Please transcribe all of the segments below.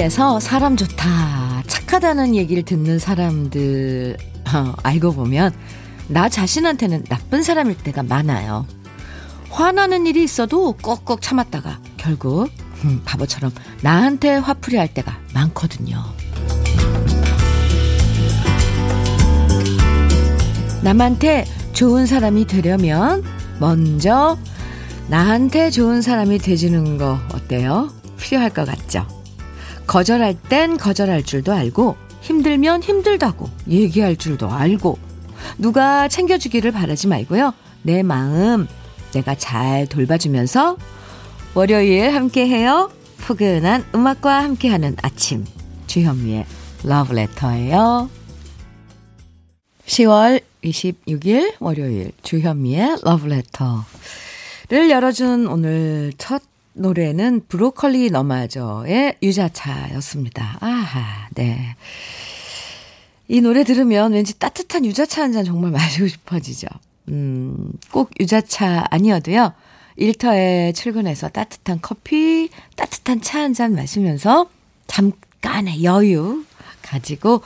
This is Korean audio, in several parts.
주위에서 사람 좋다, 착하다는 얘기를 듣는 사람들, 어, 알고 보면 나 자신한테는 나쁜 사람일 때가 많아요. 화나는 일이 있어도 꼭꼭 참았다가 결국 음, 바보처럼 나한테 화풀이 할 때가 많거든요. 남한테 좋은 사람이 되려면 먼저 나한테 좋은 사람이 되주는 거 어때요? 필요할 것 같죠? 거절할 땐 거절할 줄도 알고 힘들면 힘들다고 얘기할 줄도 알고 누가 챙겨주기를 바라지 말고요. 내 마음 내가 잘 돌봐주면서 월요일 함께해요. 포근한 음악과 함께하는 아침 주현미의 러브레터예요. 10월 26일 월요일 주현미의 러브레터를 열어준 오늘 첫 노래는 브로콜리 너마저의 유자차였습니다. 아하, 네. 이 노래 들으면 왠지 따뜻한 유자차 한 잔 정말 마시고 싶어지죠. 음, 꼭 유자차 아니어도요. 일터에 출근해서 따뜻한 커피, 따뜻한 차 한 잔 마시면서 잠깐의 여유 가지고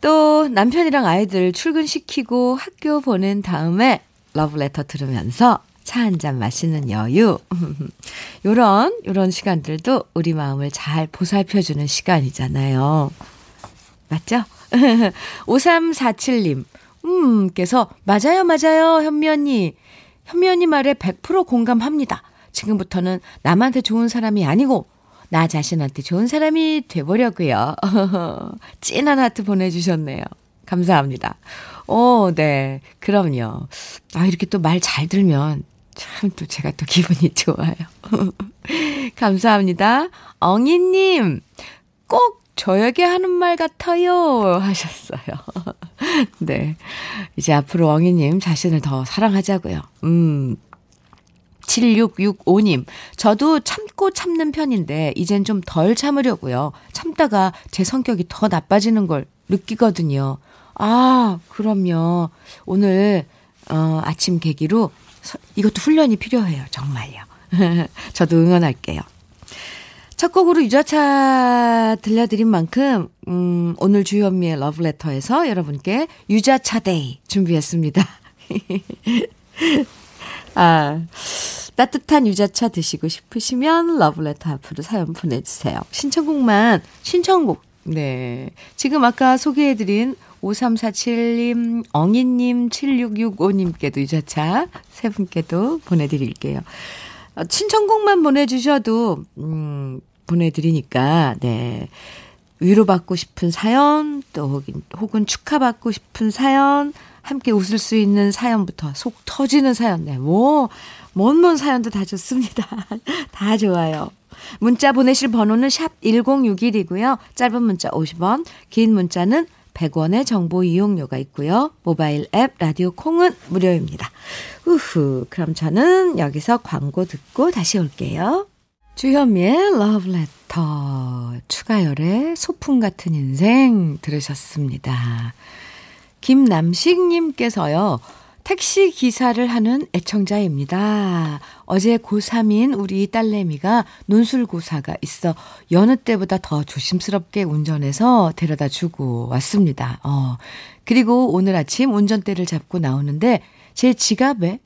또 남편이랑 아이들 출근시키고 학교 보낸 다음에 러브레터 들으면서 차 한 잔 마시는 여유. 요런, 요런 시간들도 우리 마음을 잘 보살펴주는 시간이잖아요. 맞죠? 5347님, 음, 께서, 맞아요, 맞아요, 현미 언니. 현미 언니 말에 100% 공감합니다. 지금부터는 남한테 좋은 사람이 아니고, 나 자신한테 좋은 사람이 돼보려고요. 찐한 하트 보내주셨네요. 감사합니다. 오, 네. 그럼요. 아, 이렇게 또 말 잘 들면 참 또 제가 또 기분이 좋아요. 감사합니다. 엉이님, 꼭 저에게 하는 말 같아요. 하셨어요. 네. 이제 앞으로 엉이님 자신을 더 사랑하자고요. 음. 7665님, 저도 참고 참는 편인데, 이젠 좀 덜 참으려고요. 참다가 제 성격이 더 나빠지는 걸 느끼거든요. 아, 그럼요. 오늘, 어, 아침 계기로 이것도 훈련이 필요해요. 정말요. 저도 응원할게요. 첫 곡으로 유자차 들려드린 만큼, 음, 오늘 주현미의 러브레터에서 여러분께 유자차 day 준비했습니다. 아, 따뜻한 유자차 드시고 싶으시면 러브레터 앞으로 사연 보내주세요. 신청곡만, 신청곡. 네. 지금 아까 소개해드린 5347님, 엉이님, 7665님께도 유자차 세 분께도 보내드릴게요. 어, 신청곡만 보내주셔도, 음, 보내드리니까, 네. 위로받고 싶은 사연, 또 혹은, 혹은 축하받고 싶은 사연, 함께 웃을 수 있는 사연부터 속 터지는 사연, 네. 뭐, 먼먼 사연도 다 좋습니다. 다 좋아요. 문자 보내실 번호는 샵 1061이고요. 짧은 문자 50원, 긴 문자는 100원의 정보 이용료가 있고요. 모바일 앱 라디오 콩은 무료입니다. 우후, 그럼 저는 여기서 광고 듣고 다시 올게요. 주현미의 러브레터, 추가열의 소풍 같은 인생 들으셨습니다. 김남식님께서요. 택시 기사를 하는 애청자입니다. 어제 고3인 우리 딸내미가 논술고사가 있어 여느 때보다 더 조심스럽게 운전해서 데려다 주고 왔습니다. 어, 그리고 오늘 아침 운전대를 잡고 나오는데 제 지갑에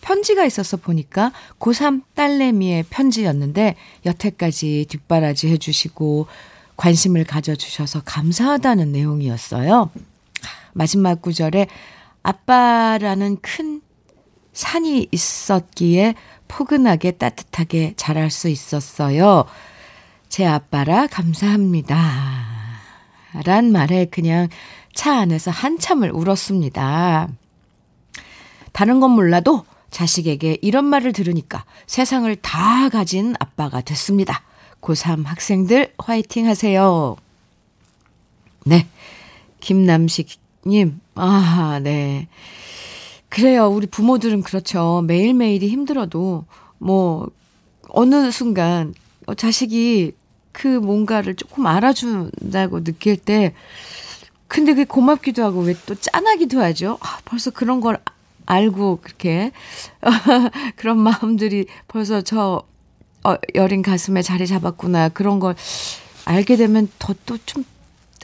편지가 있어서 보니까 고3 딸내미의 편지였는데 여태까지 뒷바라지 해주시고 관심을 가져주셔서 감사하다는 내용이었어요. 마지막 구절에 아빠라는 큰 산이 있었기에 포근하게 따뜻하게 자랄 수 있었어요. 제 아빠라 감사합니다. 란 말에 그냥 차 안에서 한참을 울었습니다. 다른 건 몰라도 자식에게 이런 말을 들으니까 세상을 다 가진 아빠가 됐습니다. 고3 학생들 화이팅 하세요. 네. 김남식 님, 아, 네. 그래요. 우리 부모들은 그렇죠. 매일매일이 힘들어도, 뭐, 어느 순간, 어, 자식이 그 뭔가를 조금 알아준다고 느낄 때, 근데 그게 고맙기도 하고, 왜 또 짠하기도 하죠. 아, 벌써 그런 걸 알고, 그렇게, 그런 마음들이 벌써 저, 어, 여린 가슴에 자리 잡았구나. 그런 걸 알게 되면 더 또 좀,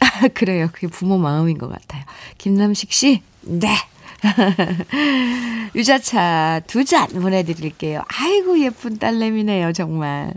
아, 그래요. 그게 부모 마음인 것 같아요. 김남식 씨, 네. 유자차 두 잔 보내드릴게요. 아이고, 예쁜 딸내미네요, 정말.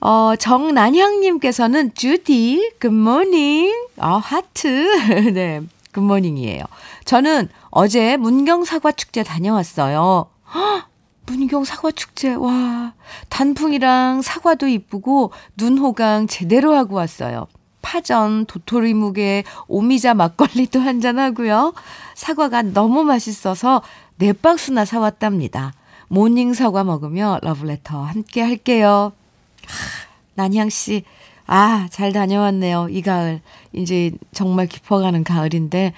어, 정난향님께서는 주디, 굿모닝. 어, 하트. 네, 굿모닝이에요. 저는 어제 문경 사과 축제 다녀왔어요. 헉, 문경 사과 축제, 와. 단풍이랑 사과도 이쁘고, 눈호강 제대로 하고 왔어요. 파전, 도토리 묵에 오미자 막걸리도 한잔하고요. 사과가 너무 맛있어서 네 박스나 사왔답니다. morning 사과 먹으며 러브레터 함께 할게요. 난향 씨, 아, 잘 다녀왔네요. 이 가을. 이제 정말 깊어가는 가을인데,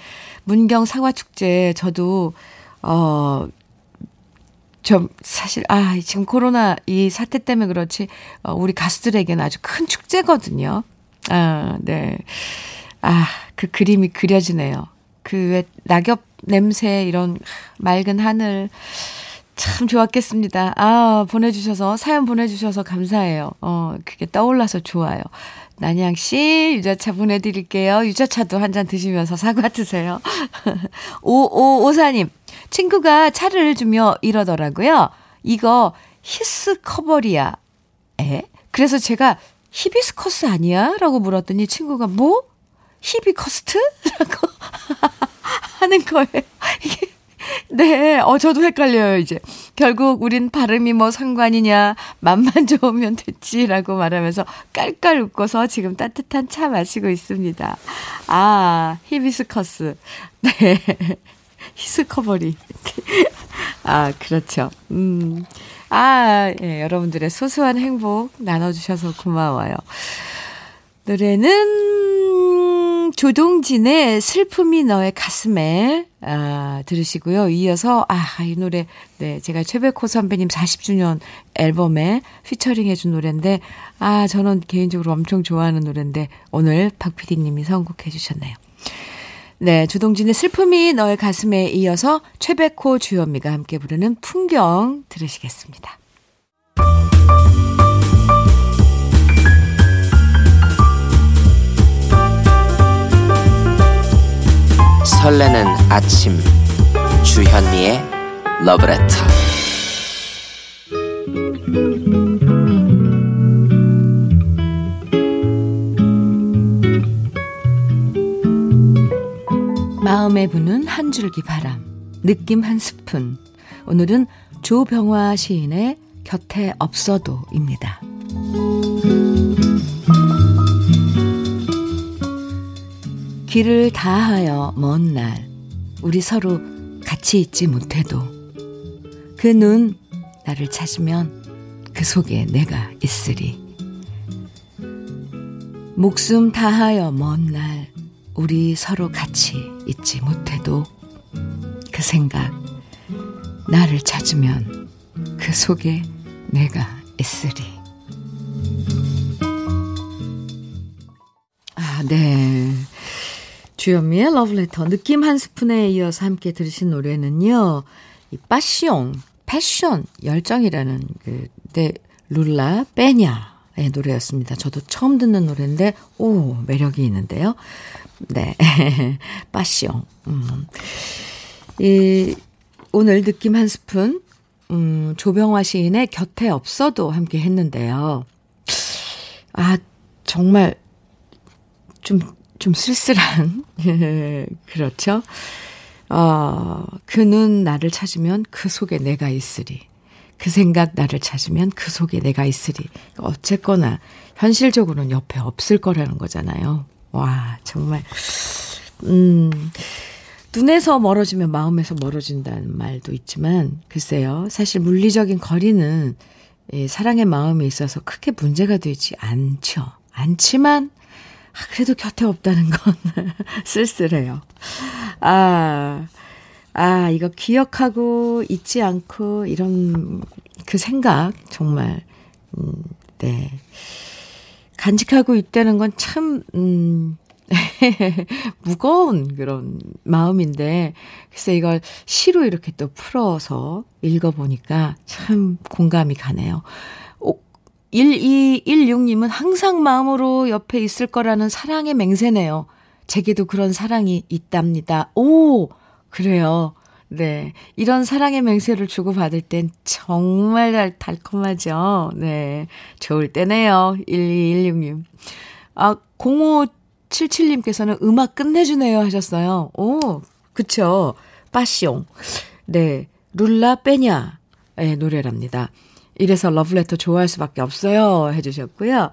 문경 사과축제, 저도, 어, 좀, 사실, 아, 지금 코로나 이 사태 때문에 그렇지, 어, 우리 가수들에게는 아주 큰 축제거든요. 아, 네. 아, 그 그림이 그려지네요. 그 왜 낙엽 냄새, 이런 맑은 하늘. 참 좋았겠습니다. 아, 보내주셔서, 사연 보내주셔서 감사해요. 어, 그게 떠올라서 좋아요. 난양 씨, 유자차 보내드릴게요. 유자차도 한 잔 드시면서 사과 드세요. 5554님, 친구가 차를 주며 이러더라고요. 이거 히스 커버리야. 에? 그래서 제가 히비스커스 아니야? 라고 물었더니 친구가 뭐? 히비커스트? 라고 하는 거예요. 네, 어, 저도 헷갈려요, 이제. 결국 우린 발음이 뭐 상관이냐, 맘만 좋으면 됐지라고 말하면서 깔깔 웃고서 지금 따뜻한 차 마시고 있습니다. 아, 히비스커스. 네. 히스커버리. 아, 그렇죠. 음. 아, 예, 여러분들의 소소한 행복 나눠주셔서 고마워요. 노래는 조동진의 슬픔이 너의 가슴에 아, 들으시고요. 이어서 아, 이 노래 네, 제가 최백호 선배님 40주년 앨범에 피처링 해준 노래인데 아, 저는 개인적으로 엄청 좋아하는 노래인데 오늘 박 PD님이 선곡해 주셨네요. 네, 조동진의 슬픔이 너의 가슴에 이어서 최백호 주현미가 함께 부르는 풍경 들으시겠습니다. 설레는 아침 주현미의 러브레터 마음에 부는 한 줄기 바람 느낌 한 스푼 오늘은 조병화 시인의 곁에 없어도입니다. 길을 다하여 먼 날, 우리 서로 같이 있지 못해도 그 눈 나를 찾으면 그 속에 내가 있으리. 목숨 다하여 먼 날, 우리 서로 같이 있지 못해도 그 생각 나를 찾으면 그 속에 내가 있으리. 아, 네. 주현미의 러브레터 느낌 한 스푼에 이어서 함께 들으신 노래는요. 이 빠시옹, 패션, 열정이라는 그, 네, 룰라 빼냐의 노래였습니다. 저도 처음 듣는 노래인데, 오, 매력이 있는데요. 네. 빠시옹. 음. 이, 오늘 느낌 한 스푼, 음, 조병화 시인의 곁에 없어도 함께 했는데요. 아, 정말 좀 좀 쓸쓸한, 그렇죠? 어, 그는 나를 찾으면 그 속에 내가 있으리. 그 생각 나를 찾으면 그 속에 내가 있으리. 어쨌거나, 현실적으로는 옆에 없을 거라는 거잖아요. 와, 정말, 음, 눈에서 멀어지면 마음에서 멀어진다는 말도 있지만, 글쎄요. 사실 물리적인 거리는 예, 사랑의 마음에 있어서 크게 문제가 되지 않죠. 않지만, 아, 그래도 곁에 없다는 건 쓸쓸해요. 아, 아, 이거 기억하고 잊지 않고 이런 그 생각, 정말, 음, 네. 간직하고 있다는 건 참, 음, 무거운 그런 마음인데, 글쎄 이걸 시로 이렇게 또 풀어서 읽어보니까 참 공감이 가네요. 1216님은 항상 마음으로 옆에 있을 거라는 사랑의 맹세네요. 제게도 그런 사랑이 있답니다. 오, 그래요. 네. 이런 사랑의 맹세를 주고받을 땐 정말 달콤하죠. 네. 좋을 때네요. 1216님. 아, 0577님께서는 음악 끝내주네요 하셨어요. 오, 그쵸. 빠시옹. 네. 룰라 빼냐. 의 노래랍니다. 이래서 러브레터 좋아할 수밖에 없어요. 해주셨고요.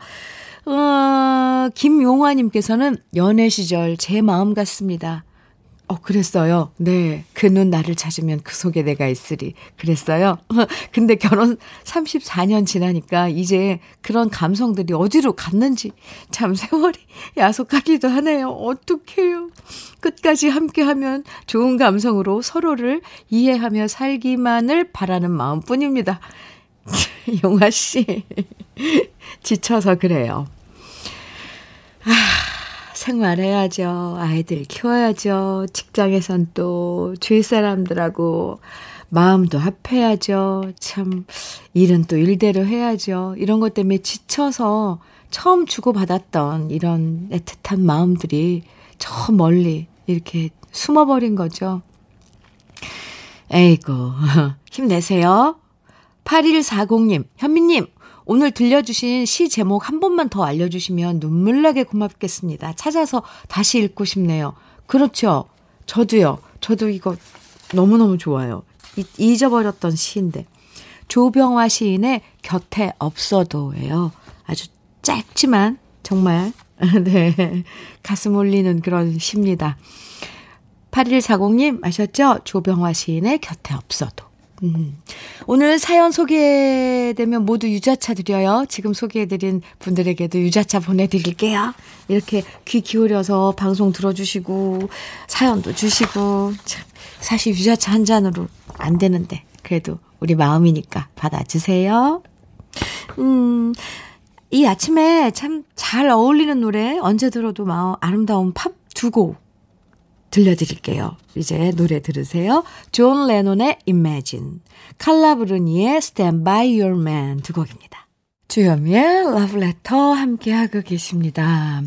어, 김용화님께서는 연애 시절 제 마음 같습니다. 어, 그랬어요. 네. 그 눈 나를 찾으면 그 속에 내가 있으리. 그랬어요. 근데 결혼 34년 지나니까 이제 그런 감성들이 어디로 갔는지 참 세월이 야속하기도 하네요. 어떡해요. 끝까지 함께 하면 좋은 감성으로 서로를 이해하며 살기만을 바라는 마음 뿐입니다. 용아 씨. 지쳐서 그래요. 아, 생활해야죠. 아이들 키워야죠. 직장에선 또 주위 사람들하고 마음도 합해야죠. 참, 일은 또 일대로 해야죠. 이런 것 때문에 지쳐서 처음 주고받았던 이런 애틋한 마음들이 저 멀리 이렇게 숨어버린 거죠. 에이고, 힘내세요. 8140님, 현미님, 오늘 들려주신 시 제목 한 번만 더 알려주시면 눈물나게 고맙겠습니다. 찾아서 다시 읽고 싶네요. 그렇죠. 저도요. 저도 이거 너무너무 좋아요. 잊어버렸던 시인데. 조병화 시인의 곁에 없어도예요. 아주 짧지만 정말 네 가슴 울리는 그런 시입니다. 8140님 아셨죠? 조병화 시인의 곁에 없어도. 음. 오늘 사연 소개되면 모두 유자차 드려요. 지금 소개해드린 분들에게도 유자차 보내드릴게요. 이렇게 귀 기울여서 방송 들어주시고, 사연도 주시고, 참, 사실 유자차 한 잔으로 안 되는데, 그래도 우리 마음이니까 받아주세요. 음, 이 아침에 참 잘 어울리는 노래, 언제 들어도 마음 아름다운 팝 두 곡 들려드릴게요. 이제 노래 들으세요. 존 레논의 Imagine, 칼라 브루니의 Stand By Your Man 두 곡입니다. 주현미의 러브레터 함께하고 계십니다.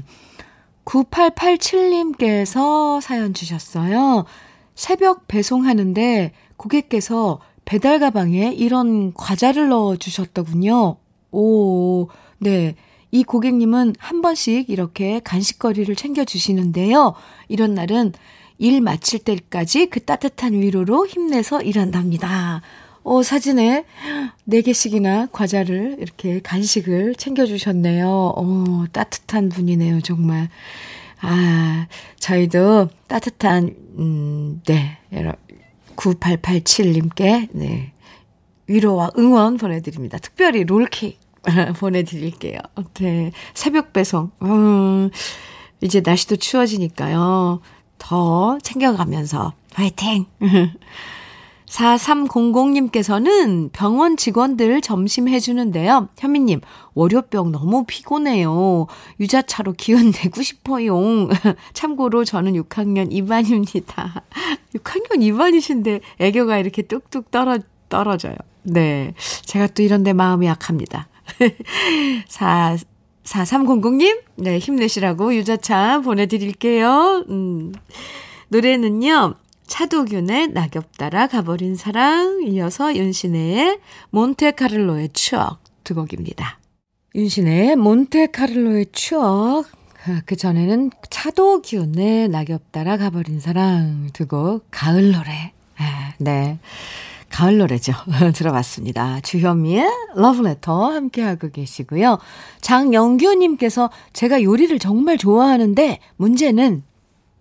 9887님께서 사연 주셨어요. 새벽 배송하는데 고객께서 배달 가방에 이런 과자를 넣어 주셨더군요. 오, 네. 이 고객님은 한 번씩 이렇게 간식거리를 챙겨주시는데요. 이런 날은 일 마칠 때까지 그 따뜻한 위로로 힘내서 일한답니다. 어, 사진에 4개씩이나 과자를 이렇게 간식을 챙겨주셨네요. 어, 따뜻한 분이네요, 정말. 아, 저희도 따뜻한, 음, 네, 9887님께, 네, 위로와 응원 보내드립니다. 특별히 롤케이크 보내드릴게요. 네. 새벽 배송. 음, 이제 날씨도 추워지니까요. 더 챙겨가면서 화이팅! 4300님께서는 병원 직원들 점심 해주는데요. 현미님, 월요병 너무 피곤해요. 유자차로 기운 내고 싶어요. 참고로 저는 6학년 2반입니다. 6학년 2반이신데 애교가 이렇게 뚝뚝 떨어, 떨어져요. 네. 제가 또 이런데 마음이 약합니다. 4, 4300님, 네, 힘내시라고 유자차 보내드릴게요. 음, 노래는요, 차도균의 낙엽 따라 가버린 사랑, 이어서 윤신혜의 몬테카를로의 추억 두 곡입니다. 윤신혜의 몬테카를로의 추억, 그 전에는 차도균의 낙엽 따라 가버린 사랑 두 곡, 가을 노래. 아, 네. 가을 노래죠. 들어봤습니다. 주현미의 러브레터 함께하고 계시고요. 장영규님께서 제가 요리를 정말 좋아하는데 문제는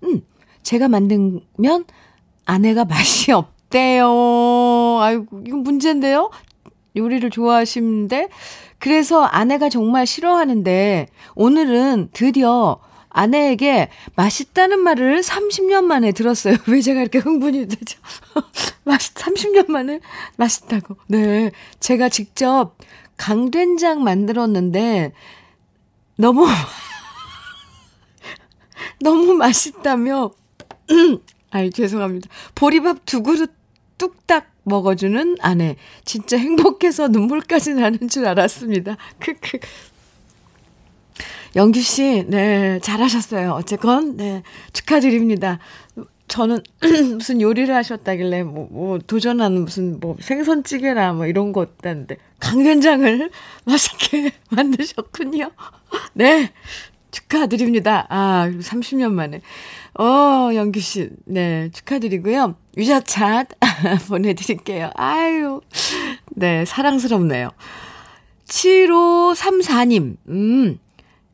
음 제가 만들면 아내가 맛이 없대요. 아이고 이거 문제인데요. 요리를 좋아하시는데 그래서 아내가 정말 싫어하는데 오늘은 드디어 아내에게 맛있다는 말을 30년 만에 들었어요. 왜 제가 이렇게 흥분이 되죠? 맛 30년 만에 맛있다고. 네. 제가 직접 강된장 만들었는데 너무 너무 맛있다며 아이 죄송합니다. 보리밥 두 그릇 뚝딱 먹어주는 아내. 진짜 행복해서 눈물까지 나는 줄 알았습니다. 크크. 영규 씨, 네, 잘하셨어요. 어쨌건, 네, 축하드립니다. 저는 무슨 요리를 하셨다길래 뭐, 뭐 도전하는 무슨 뭐 생선찌개나 뭐 이런 거 있다는데 강된장을 맛있게 만드셨군요. 네. 축하드립니다. 아, 30년 만에. 어, 영규 씨. 네, 축하드리고요. 유자차 보내 드릴게요. 아유. 네, 사랑스럽네요. 7534님. 음.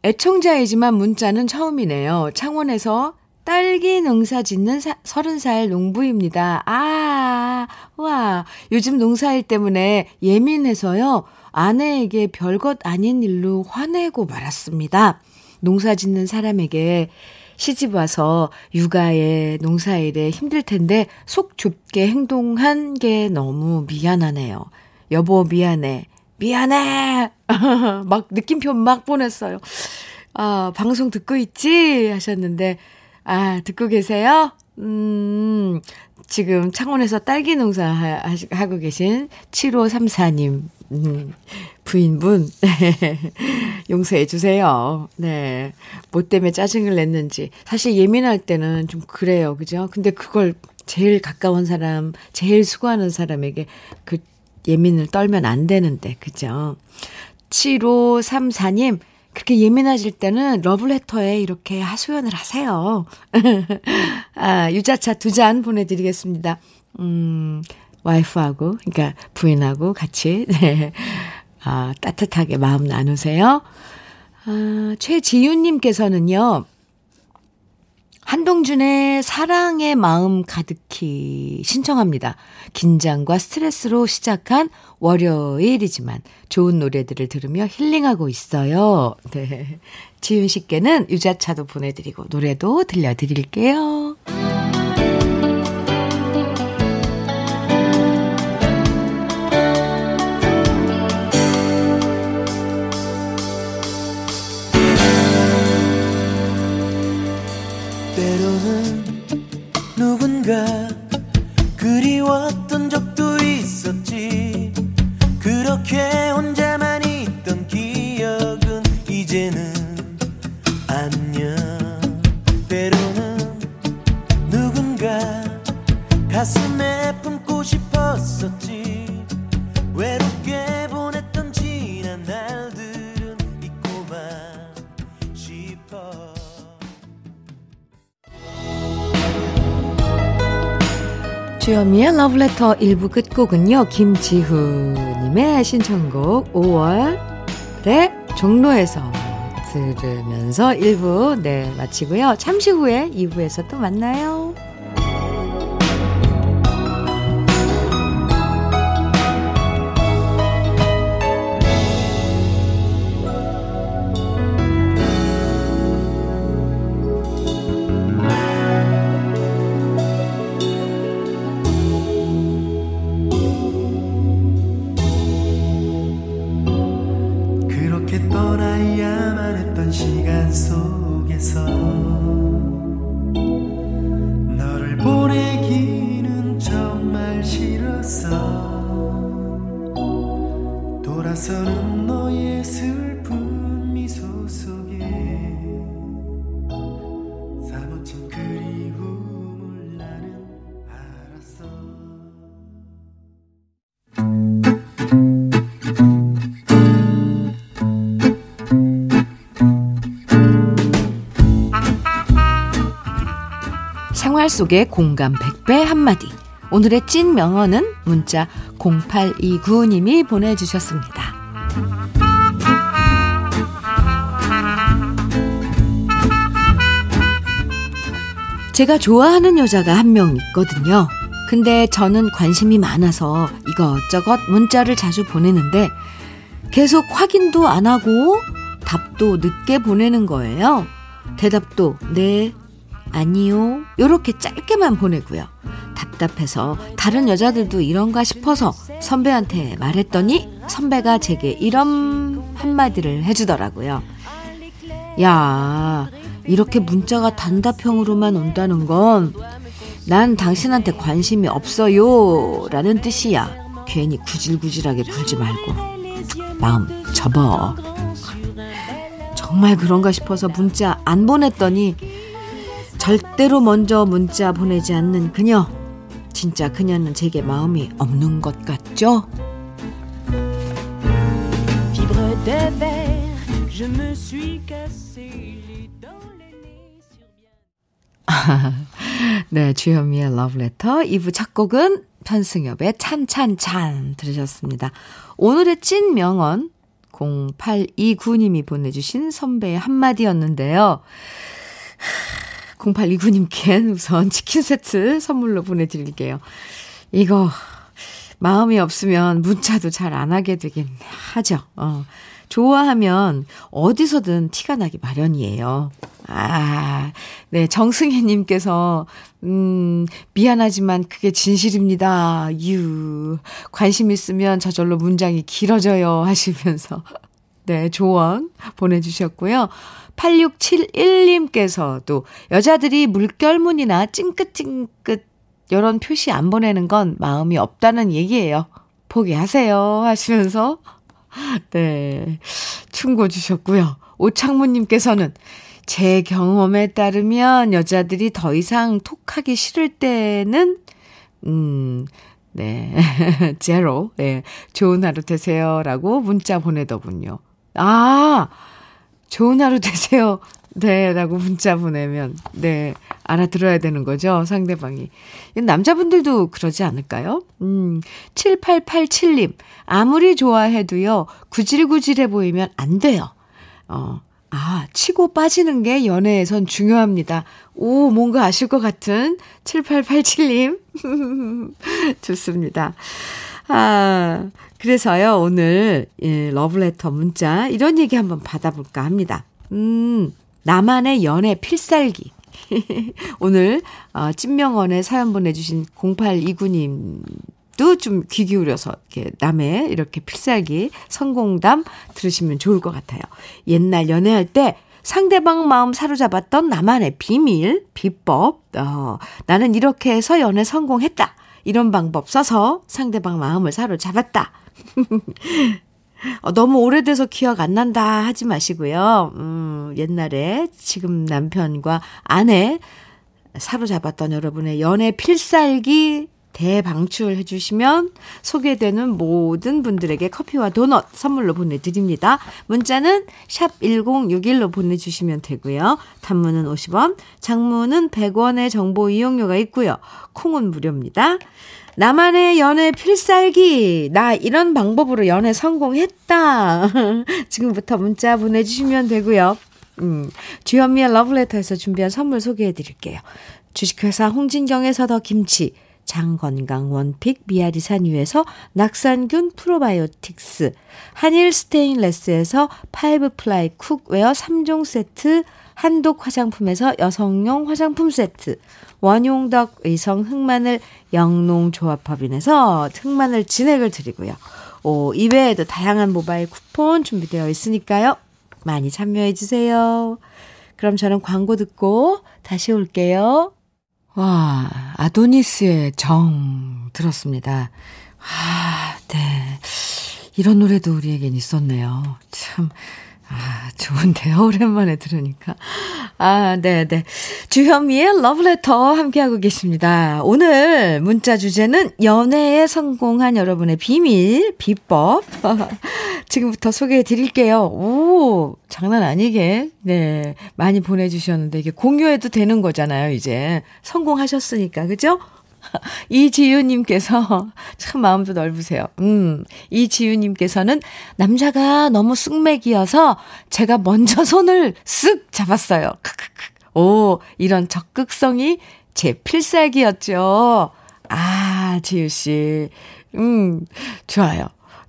애청자이지만 문자는 처음이네요. 창원에서 딸기 농사 짓는 사, 30살 농부입니다. 아, 와. 요즘 농사일 때문에 예민해서요. 아내에게 별것 아닌 일로 화내고 말았습니다. 농사 짓는 사람에게 시집 와서 육아에 농사일에 힘들 텐데 속 좁게 행동한 게 너무 미안하네요. 여보 미안해. 미안해! 막 느낌표 막 보냈어요. 아, 방송 듣고 있지? 하셨는데, 아, 듣고 계세요? 음, 지금 창원에서 딸기 농사 하고 계신 7534님, 음, 부인분, 용서해 주세요. 네. 뭐 때문에 짜증을 냈는지. 사실 예민할 때는 좀 그래요. 그죠? 근데 그걸 제일 가까운 사람, 제일 수고하는 사람에게 그 예민을 떨면 안 되는데, 그죠? 7534님, 그렇게 예민하실 때는 러블레터에 이렇게 하소연을 하세요. 아, 유자차 두 잔 보내드리겠습니다. 음, 와이프하고, 그러니까 부인하고 같이, 네. 아, 따뜻하게 마음 나누세요. 아, 최지윤님께서는요, 한동준의 사랑의 마음 가득히 신청합니다. 긴장과 스트레스로 시작한 월요일이지만 좋은 노래들을 들으며 힐링하고 있어요. 네. 지윤 씨께는 유자차도 보내드리고 노래도 들려드릴게요. 그리웠던 적도 있었지 러브레터 1부 끝곡은요, 김지후님의 신청곡 5월의 종로에서 들으면서 1부, 네, 마치고요. 잠시 후에 2부에서 또 만나요. 시간 속에서 속의 공감 100배 한마디. 오늘의 찐 명언은 문자 0829님이 보내주셨습니다. 제가 좋아하는 여자가 한 명 있거든요. 근데 저는 관심이 많아서 이것저것 문자를 자주 보내는데 계속 확인도 안 하고 답도 늦게 보내는 거예요. 대답도 네, 아니요. 요렇게 짧게만 보내고요. 답답해서 다른 여자들도 이런가 싶어서 선배한테 말했더니 선배가 제게 이런 한마디를 해주더라고요. 야, 이렇게 문자가 단답형으로만 온다는 건 난 당신한테 관심이 없어요. 라는 뜻이야. 괜히 구질구질하게 굴지 말고. 마음 접어. 정말 그런가 싶어서 문자 안 보냈더니 절대로 먼저 문자 보내지 않는 그녀. 진짜 그녀는 제게 마음이 없는 것 같죠? 네, 주현미의 러브레터 2부 첫 곡은 편승엽의 찬찬찬 들으셨습니다. 오늘의 찐 명언 0829님이 보내주신 선배의 한마디였는데요. 0829님께 우선 치킨 세트 선물로 보내드릴게요. 이거 마음이 없으면 문자도 잘 안 하게 되긴 하죠. 어. 좋아하면 어디서든 티가 나기 마련이에요. 아, 네, 정승혜님께서, 음, 미안하지만 그게 진실입니다. 유. 관심 있으면 저절로 문장이 길어져요. 하시면서. 네, 조언 보내주셨고요. 8671님께서도 여자들이 물결문이나 찡긋찡긋 이런 표시 안 보내는 건 마음이 없다는 얘기예요. 포기하세요. 하시면서 네. 충고 주셨고요. 오창무님께서는 제 경험에 따르면 여자들이 더 이상 톡하기 싫을 때는, 음, 네. 제로. 예. 네. 좋은 하루 되세요. 라고 문자 보내더군요. 아! 좋은 하루 되세요. 네. 라고 문자 보내면, 네. 알아들어야 되는 거죠. 상대방이. 남자분들도 그러지 않을까요? 음, 7887님. 아무리 좋아해도요, 구질구질해 보이면 안 돼요. 어, 아, 치고 빠지는 게 연애에선 중요합니다. 오, 뭔가 아실 것 같은 7887님. 좋습니다. 아, 그래서요, 오늘, 예, 러브레터 문자, 이런 얘기 한번 받아볼까 합니다. 음, 나만의 연애 필살기. 오늘 어, 찐명언에 사연 보내주신 0829님 도 좀 귀 기울여서 이렇게 남의 이렇게 필살기 성공담 들으시면 좋을 것 같아요. 옛날 연애할 때 상대방 마음 사로잡았던 나만의 비밀, 비법, 어, 나는 이렇게 해서 연애 성공했다. 이런 방법 써서 상대방 마음을 사로잡았다. 어, 너무 오래돼서 기억 안 난다 하지 마시고요. 음, 옛날에 지금 남편과 아내 사로잡았던 여러분의 연애 필살기 대방출해 주시면 소개되는 모든 분들에게 커피와 도넛 선물로 보내드립니다. 문자는 샵 1061로 보내주시면 되고요. 단문은 50원, 장문은 100원의 정보 이용료가 있고요. 콩은 무료입니다. 나만의 연애 필살기. 나 이런 방법으로 연애 성공했다. 지금부터 문자 보내주시면 되고요. 음, 주현미의 러브레터에서 준비한 선물 소개해 드릴게요. 주식회사 홍진경에서 더 김치, 장건강 원픽 미아리 산유에서 낙산균 프로바이오틱스, 한일 스테인레스에서 five ply cookware 3종 세트, 한독 화장품에서 여성용 화장품 세트, 원용덕 의성 흑마늘 영농조합법인에서 흑마늘 진액을 드리고요. 오, 이외에도 다양한 모바일 쿠폰 준비되어 있으니까요. 많이 참여해 주세요. 그럼 저는 광고 듣고 다시 올게요. 와, 아도니스의 정 들었습니다. 아, 네. 이런 노래도 우리에겐 있었네요. 참, 아, 좋은데요. 오랜만에 들으니까. 아, 네네. 네. 주현미의 러브레터 함께하고 계십니다. 오늘 문자 주제는 연애에 성공한 여러분의 비밀, 비법. 지금부터 소개해 드릴게요. 오, 장난 아니게. 네. 많이 보내주셨는데 이게 공유해도 되는 거잖아요, 이제. 성공하셨으니까. 그죠? 이지유님께서 참 마음도 넓으세요. 음, 이지유님께서는 남자가 너무 쑥맥이어서 제가 먼저 손을 쓱 잡았어요. 오, 이런 적극성이 제 필살기였죠. 아, 지유씨. 음, 좋아요.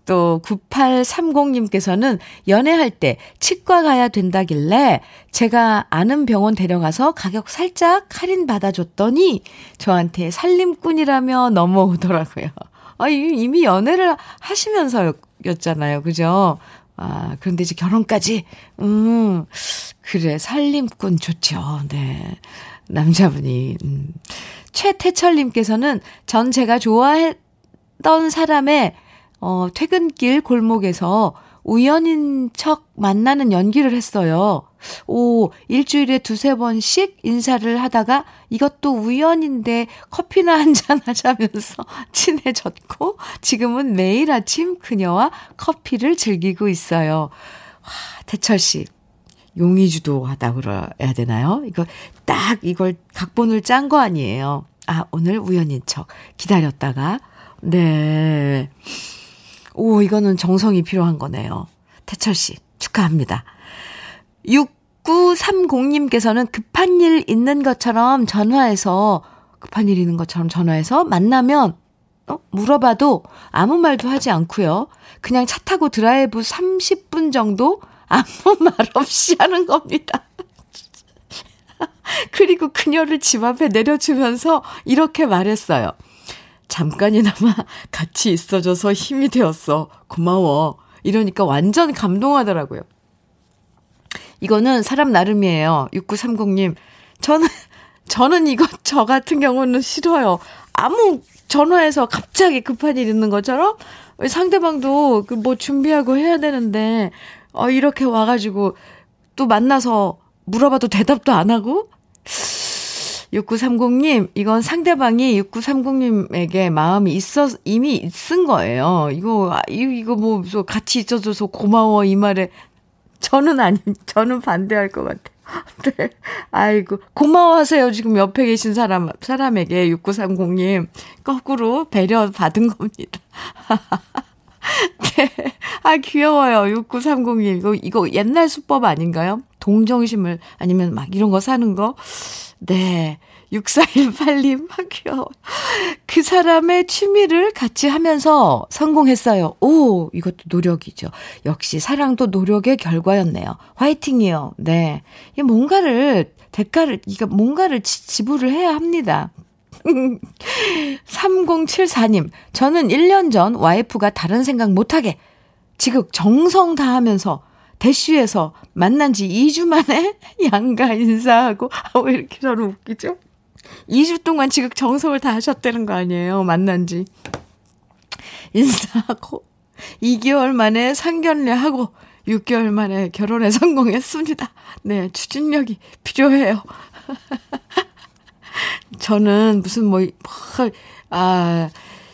또 9830님께서는 연애할 때 치과 가야 된다길래 제가 아는 병원 데려가서 가격 살짝 할인 받아줬더니 저한테 살림꾼이라며 넘어오더라고요. 아, 이미 연애를 하시면서였잖아요. 그죠? 아, 그런데 이제 결혼까지, 음, 그래, 살림꾼 좋죠. 네. 남자분이. 음. 최태철님께서는 전 제가 좋아했던 사람의 어, 퇴근길 골목에서 우연인 척 만나는 연기를 했어요. 오, 일주일에 두세 번씩 인사를 하다가 이것도 우연인데 커피나 한 잔 하자면서 친해졌고 지금은 매일 아침 그녀와 커피를 즐기고 있어요. 와, 태철 씨. 용의주도 하다 그래야 되나요? 이거 딱 이걸 각본을 짠 거 아니에요. 아, 오늘 우연인 척 기다렸다가 네. 오, 이거는 정성이 필요한 거네요. 태철 씨, 축하합니다. 6930님께서는 급한 일 있는 것처럼 전화해서, 급한 일 있는 것처럼 전화해서 만나면, 어? 물어봐도 아무 말도 하지 않고요. 그냥 차 타고 드라이브 30분 정도 아무 말 없이 하는 겁니다. 그리고 그녀를 집 앞에 내려주면서 이렇게 말했어요. 잠깐이나마 같이 있어줘서 힘이 되었어. 고마워. 이러니까 완전 감동하더라고요. 이거는 사람 나름이에요. 6930님. 저는, 저는 이거, 저 같은 경우는 싫어요. 아무 전화해서 갑자기 급한 일 있는 것처럼 상대방도 그뭐 준비하고 해야 되는데, 어, 이렇게 와가지고 또 만나서 물어봐도 대답도 안 하고 6930님, 이건 상대방이 6930님에게 마음이 있어, 이미 있은 거예요. 이거, 아, 이거 뭐, 같이 있어줘서 고마워, 이 말에. 저는 아니, 저는 반대할 것 같아요. 네. 아이고, 고마워하세요. 지금 옆에 계신 사람, 사람에게 6930님. 거꾸로 배려 받은 겁니다. 네. 아, 귀여워요. 6930님. 이거, 이거 옛날 수법 아닌가요? 동정심을, 아니면 막 이런 거 사는 거. 네. 6418님, 학교. 그 사람의 취미를 같이 하면서 성공했어요. 오, 이것도 노력이죠. 역시 사랑도 노력의 결과였네요. 화이팅이요. 네. 이 뭔가를, 대가를, 이거 뭔가를 지, 불을 해야 합니다. 3074님, 저는 1년 전 와이프가 다른 생각 못하게 지극 정성 다하면서 대쉬에서 만난 지 2주 만에 양가 인사하고, 아, 왜 이렇게 저는 웃기죠? 2주 동안 지극 정성을 다 하셨다는 거 아니에요? 만난 지. 인사하고, 2개월 만에 상견례하고, 6개월 만에 결혼에 성공했습니다. 네, 추진력이 필요해요. 저는 무슨 뭐, 아,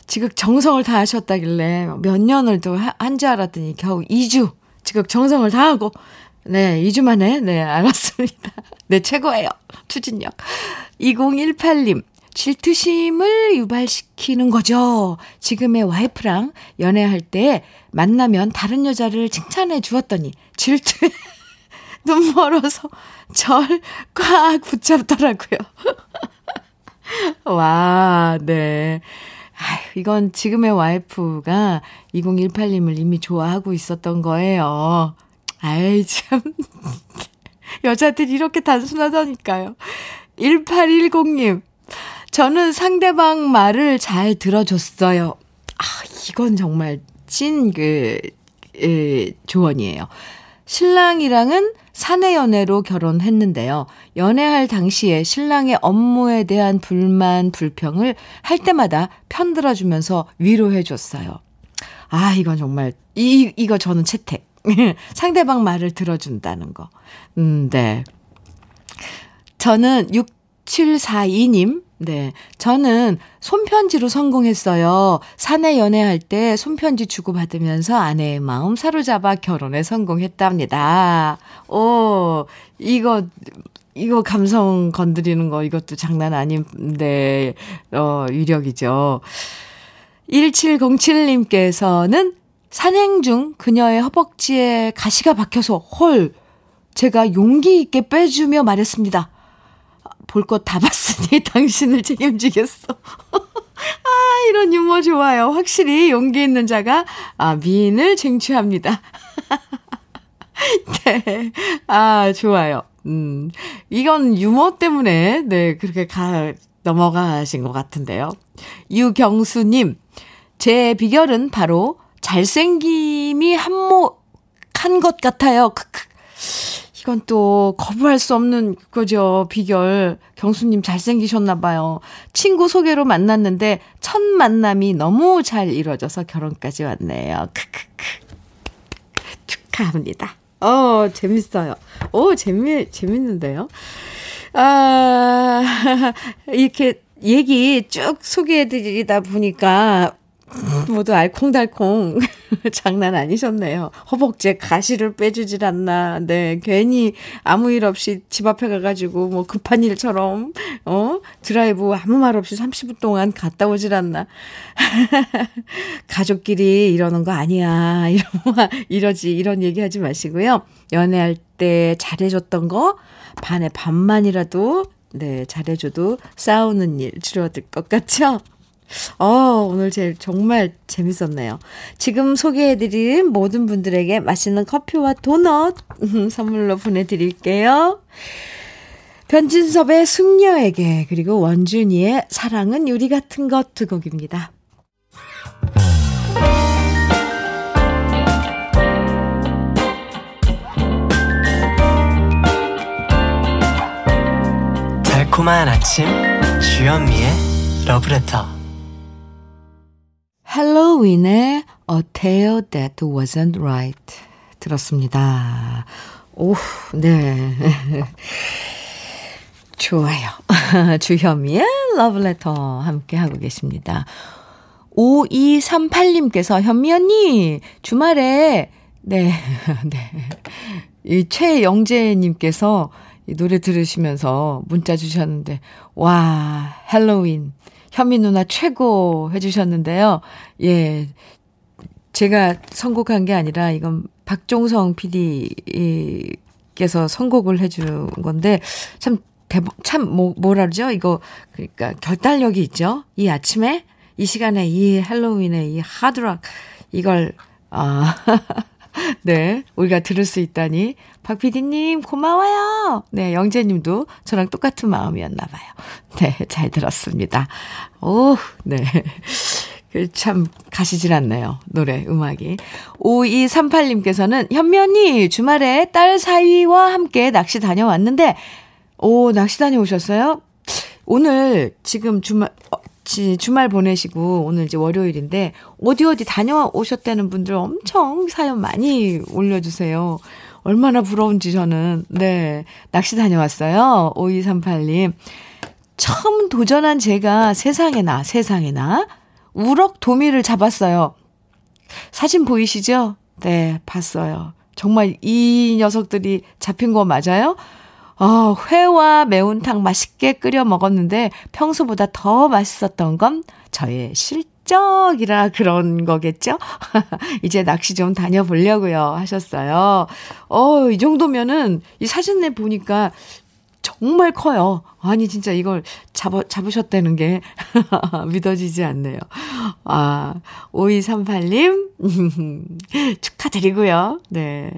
지극 정성을 다 하셨다길래 몇 년을 또 한 줄 알았더니 겨우 2주 지극 정성을 다하고 네, 2주 만에 네, 알았습니다. 네, 최고예요. 추진력. 2018님. 질투심을 유발시키는 거죠. 지금의 와이프랑 연애할 때 만나면 다른 여자를 칭찬해 주었더니 질투 눈 멀어서 절 꽉 붙잡더라고요. 와, 네. 아휴, 이건 지금의 와이프가 2018님을 이미 좋아하고 있었던 거예요. 아이, 참. 여자들이 이렇게 단순하다니까요. 1810님, 저는 상대방 말을 잘 들어줬어요. 아, 이건 정말 찐 그, 에, 조언이에요. 신랑이랑은 사내 연애로 결혼했는데요. 연애할 당시에 신랑의 업무에 대한 불만, 불평을 할 때마다 편들어주면서 위로해줬어요. 아, 이건 정말, 이, 이거 저는 채택. 상대방 말을 들어준다는 거. 음, 네. 저는 6742님, 네. 저는 손편지로 성공했어요. 사내 연애할 때 손편지 주고받으면서 아내의 마음 사로잡아 결혼에 성공했답니다. 오, 이거, 이거 감성 건드리는 거 이것도 장난 아닌데, 어, 위력이죠. 1707님께서는 산행 중 그녀의 허벅지에 가시가 박혀서 헐, 제가 용기 있게 빼주며 말했습니다. 볼 것 다 봤으니 당신을 책임지겠어. 아, 이런 유머 좋아요. 확실히 용기 있는 자가, 아, 미인을 쟁취합니다. 네. 아, 좋아요. 음, 이건 유머 때문에, 네, 그렇게 가, 넘어가신 것 같은데요. 유경수 님, 제 비결은 바로 잘생김이 한몫한 것 같아요. 크크. 이건 또 거부할 수 없는 거죠. 비결. 경수님 잘생기셨나 봐요. 친구 소개로 만났는데 첫 만남이 너무 잘 이루어져서 결혼까지 왔네요. 크크크. 축하합니다. 어, 재밌어요. 오, 재미, 재밌는데요. 아, 이렇게 얘기 쭉 소개해드리다 보니까 모두 알콩달콩 장난 아니셨네요. 허벅지에 가시를 빼주질 않나. 네, 괜히 아무 일 없이 집 앞에 가가지고 뭐 급한 일처럼 어 드라이브 아무 말 없이 30분 동안 갔다 오질 않나. 가족끼리 이러는 거 아니야. 이러 이러지 이런 얘기하지 마시고요. 연애할 때 잘해줬던 거 반에 반만이라도 네 잘해줘도 싸우는 일 줄어들 것 같죠? 어, 오늘 제 정말 재밌었네요. 지금 소개해드린 모든 분들에게 맛있는 커피와 도넛 선물로 보내드릴게요. 변진섭의 숙녀에게 그리고 원준이의 사랑은 유리 같은 것 두 곡입니다. 달콤한 아침 주현미의 러브레터 할로윈의 A Tale That Wasn't Right 들었습니다. 오, 네. 좋아요. 주현미의 러브레터 함께 하고 계십니다. 5238님께서 현미 언니 주말에 네. 네. 이 최영재 님께서 이 노래 들으시면서 문자 주셨는데 와, 헬로윈 현미 누나 최고 해주셨는데요. 예. 제가 선곡한 게 아니라 이건 박종성 PD께서 선곡을 해준 건데 참 대본, 참, 뭐, 뭐라 그러죠? 이거, 그러니까 결단력이 있죠? 이 아침에, 이 시간에 이 할로윈에 이 하드락, 이걸, 아, 네, 우리가 들을 수 있다니. 박 PD님, 고마워요. 네, 영재님도 저랑 똑같은 마음이었나 봐요. 네, 잘 들었습니다. 오, 네. 그참 가시질 않네요. 노래, 음악이. 5238님께서는 현면이 주말에 딸 사위와 함께 낚시 다녀왔는데, 오, 낚시 다녀오셨어요? 오늘 지금 주말, 어, 주말 보내시고 오늘 이제 월요일인데 어디 어디 다녀오셨다는 분들 엄청 사연 많이 올려주세요. 얼마나 부러운지 저는. 네. 낚시 다녀왔어요. 5238님. 처음 도전한 제가 세상에나, 세상에나, 우럭 도미를 잡았어요. 사진 보이시죠? 네, 봤어요. 정말 이 녀석들이 잡힌 거 맞아요? 어, 회와 매운탕 맛있게 끓여 먹었는데 평소보다 더 맛있었던 건 저의 실적이라 그런 거겠죠? 이제 낚시 좀 다녀보려고요 하셨어요. 어, 이 정도면은 이 사진에 보니까 정말 커요. 아니, 진짜 이걸 잡아, 잡으셨다는 게 믿어지지 않네요. 아, 5238님, 축하드리고요. 네.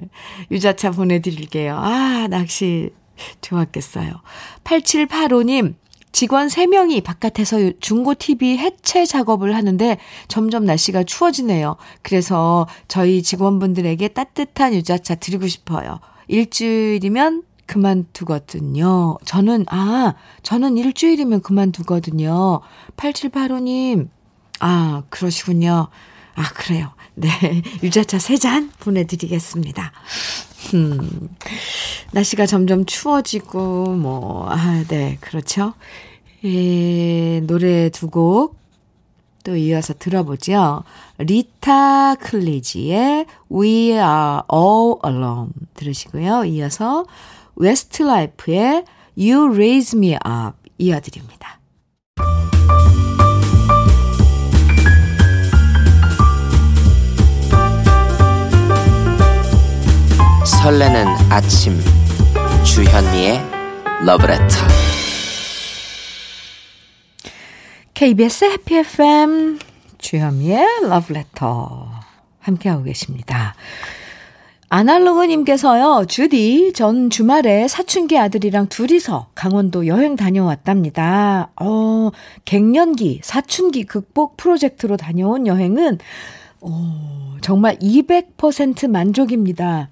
유자차 보내드릴게요. 아, 낚시 좋았겠어요. 8785님, 직원 3명이 바깥에서 중고 TV 해체 작업을 하는데 점점 날씨가 추워지네요. 그래서 저희 직원분들에게 따뜻한 유자차 드리고 싶어요. 일주일이면 그만두거든요. 저는, 아, 저는 일주일이면 그만두거든요. 8785님, 아, 그러시군요. 아, 그래요. 네. 유자차 3잔 보내드리겠습니다. 음, 날씨가 점점 추워지고, 뭐, 아, 네, 그렇죠. 예, 노래 두 곡 또 이어서 들어보죠. 리타 쿨리지의 We Are All Alone 들으시고요. 이어서 웨스트라이프의 You Raise Me Up 이어드립니다. 설레는 아침 주현미의 러브레터 KBS 해피 FM 주현미의 러브레터 함께하고 계십니다. 아날로그님께서요, 주디, 전 주말에 사춘기 아들이랑 둘이서 강원도 여행 다녀왔답니다. 어, 갱년기, 사춘기 극복 프로젝트로 다녀온 여행은, 어, 정말 200% 만족입니다.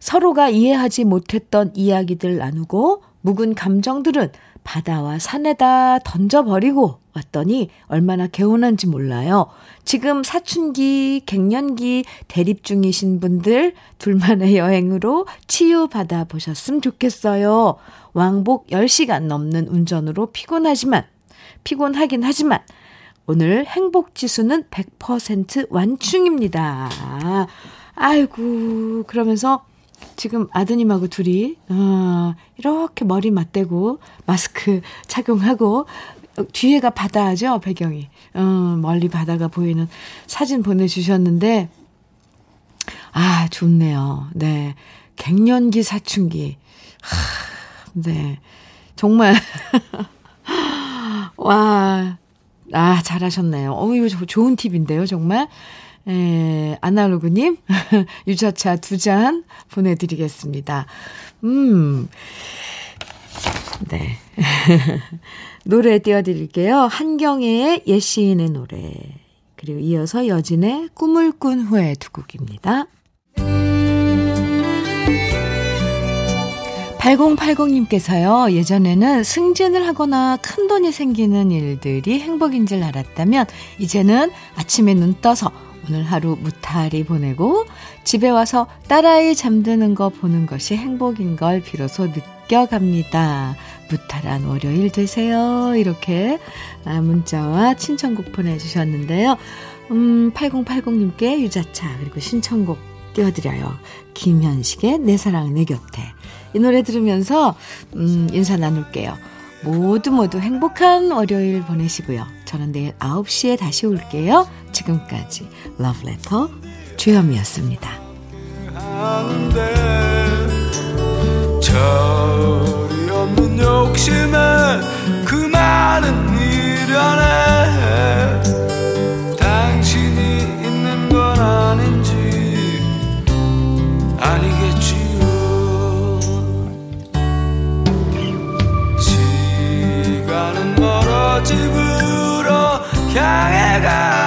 서로가 이해하지 못했던 이야기들 나누고 묵은 감정들은 바다와 산에다 던져버리고 왔더니 얼마나 개운한지 몰라요. 지금 사춘기, 갱년기 대립 중이신 분들 둘만의 여행으로 치유받아 보셨으면 좋겠어요. 왕복 10시간 넘는 운전으로 피곤하지만, 피곤하긴 하지만, 오늘 행복 지수는 100% 완충입니다. 아이고, 그러면서 지금 아드님하고 둘이, 어, 이렇게 머리 맞대고, 마스크 착용하고, 어, 뒤에가 바다죠, 배경이. 어, 멀리 바다가 보이는 사진 보내주셨는데, 아, 좋네요. 네. 갱년기, 사춘기. 하, 네. 정말. 와, 아, 잘하셨네요. 어, 이거 좋은 팁인데요, 정말. 에, 아날로그님, 유자차 두 잔 보내드리겠습니다. 음, 네. 노래 띄워드릴게요. 한경애의 예시인의 노래. 그리고 이어서 여진의 꿈을 꾼 후에 두 곡입니다. 8080님께서요, 예전에는 승진을 하거나 큰 돈이 생기는 일들이 행복인 줄 알았다면, 이제는 아침에 눈 떠서 오늘 하루 무탈히 보내고, 집에 와서 딸아이 잠드는 거 보는 것이 행복인 걸 비로소 느껴갑니다. 무탈한 월요일 되세요. 이렇게 아, 문자와 신청곡 보내주셨는데요. 음, 8080님께 유자차, 그리고 신청곡 띄워드려요. 김현식의 내 사랑 내 곁에. 이 노래 들으면서, 음, 인사 나눌게요. 모두 모두 행복한 월요일 보내시고요. 저는 내일 9시에 다시 올게요. 지금까지 러브레터 주현미였습니다. 없는 욕심에 그 많은 미련에 당신이 있는 건 아닌지 집으로 향해 가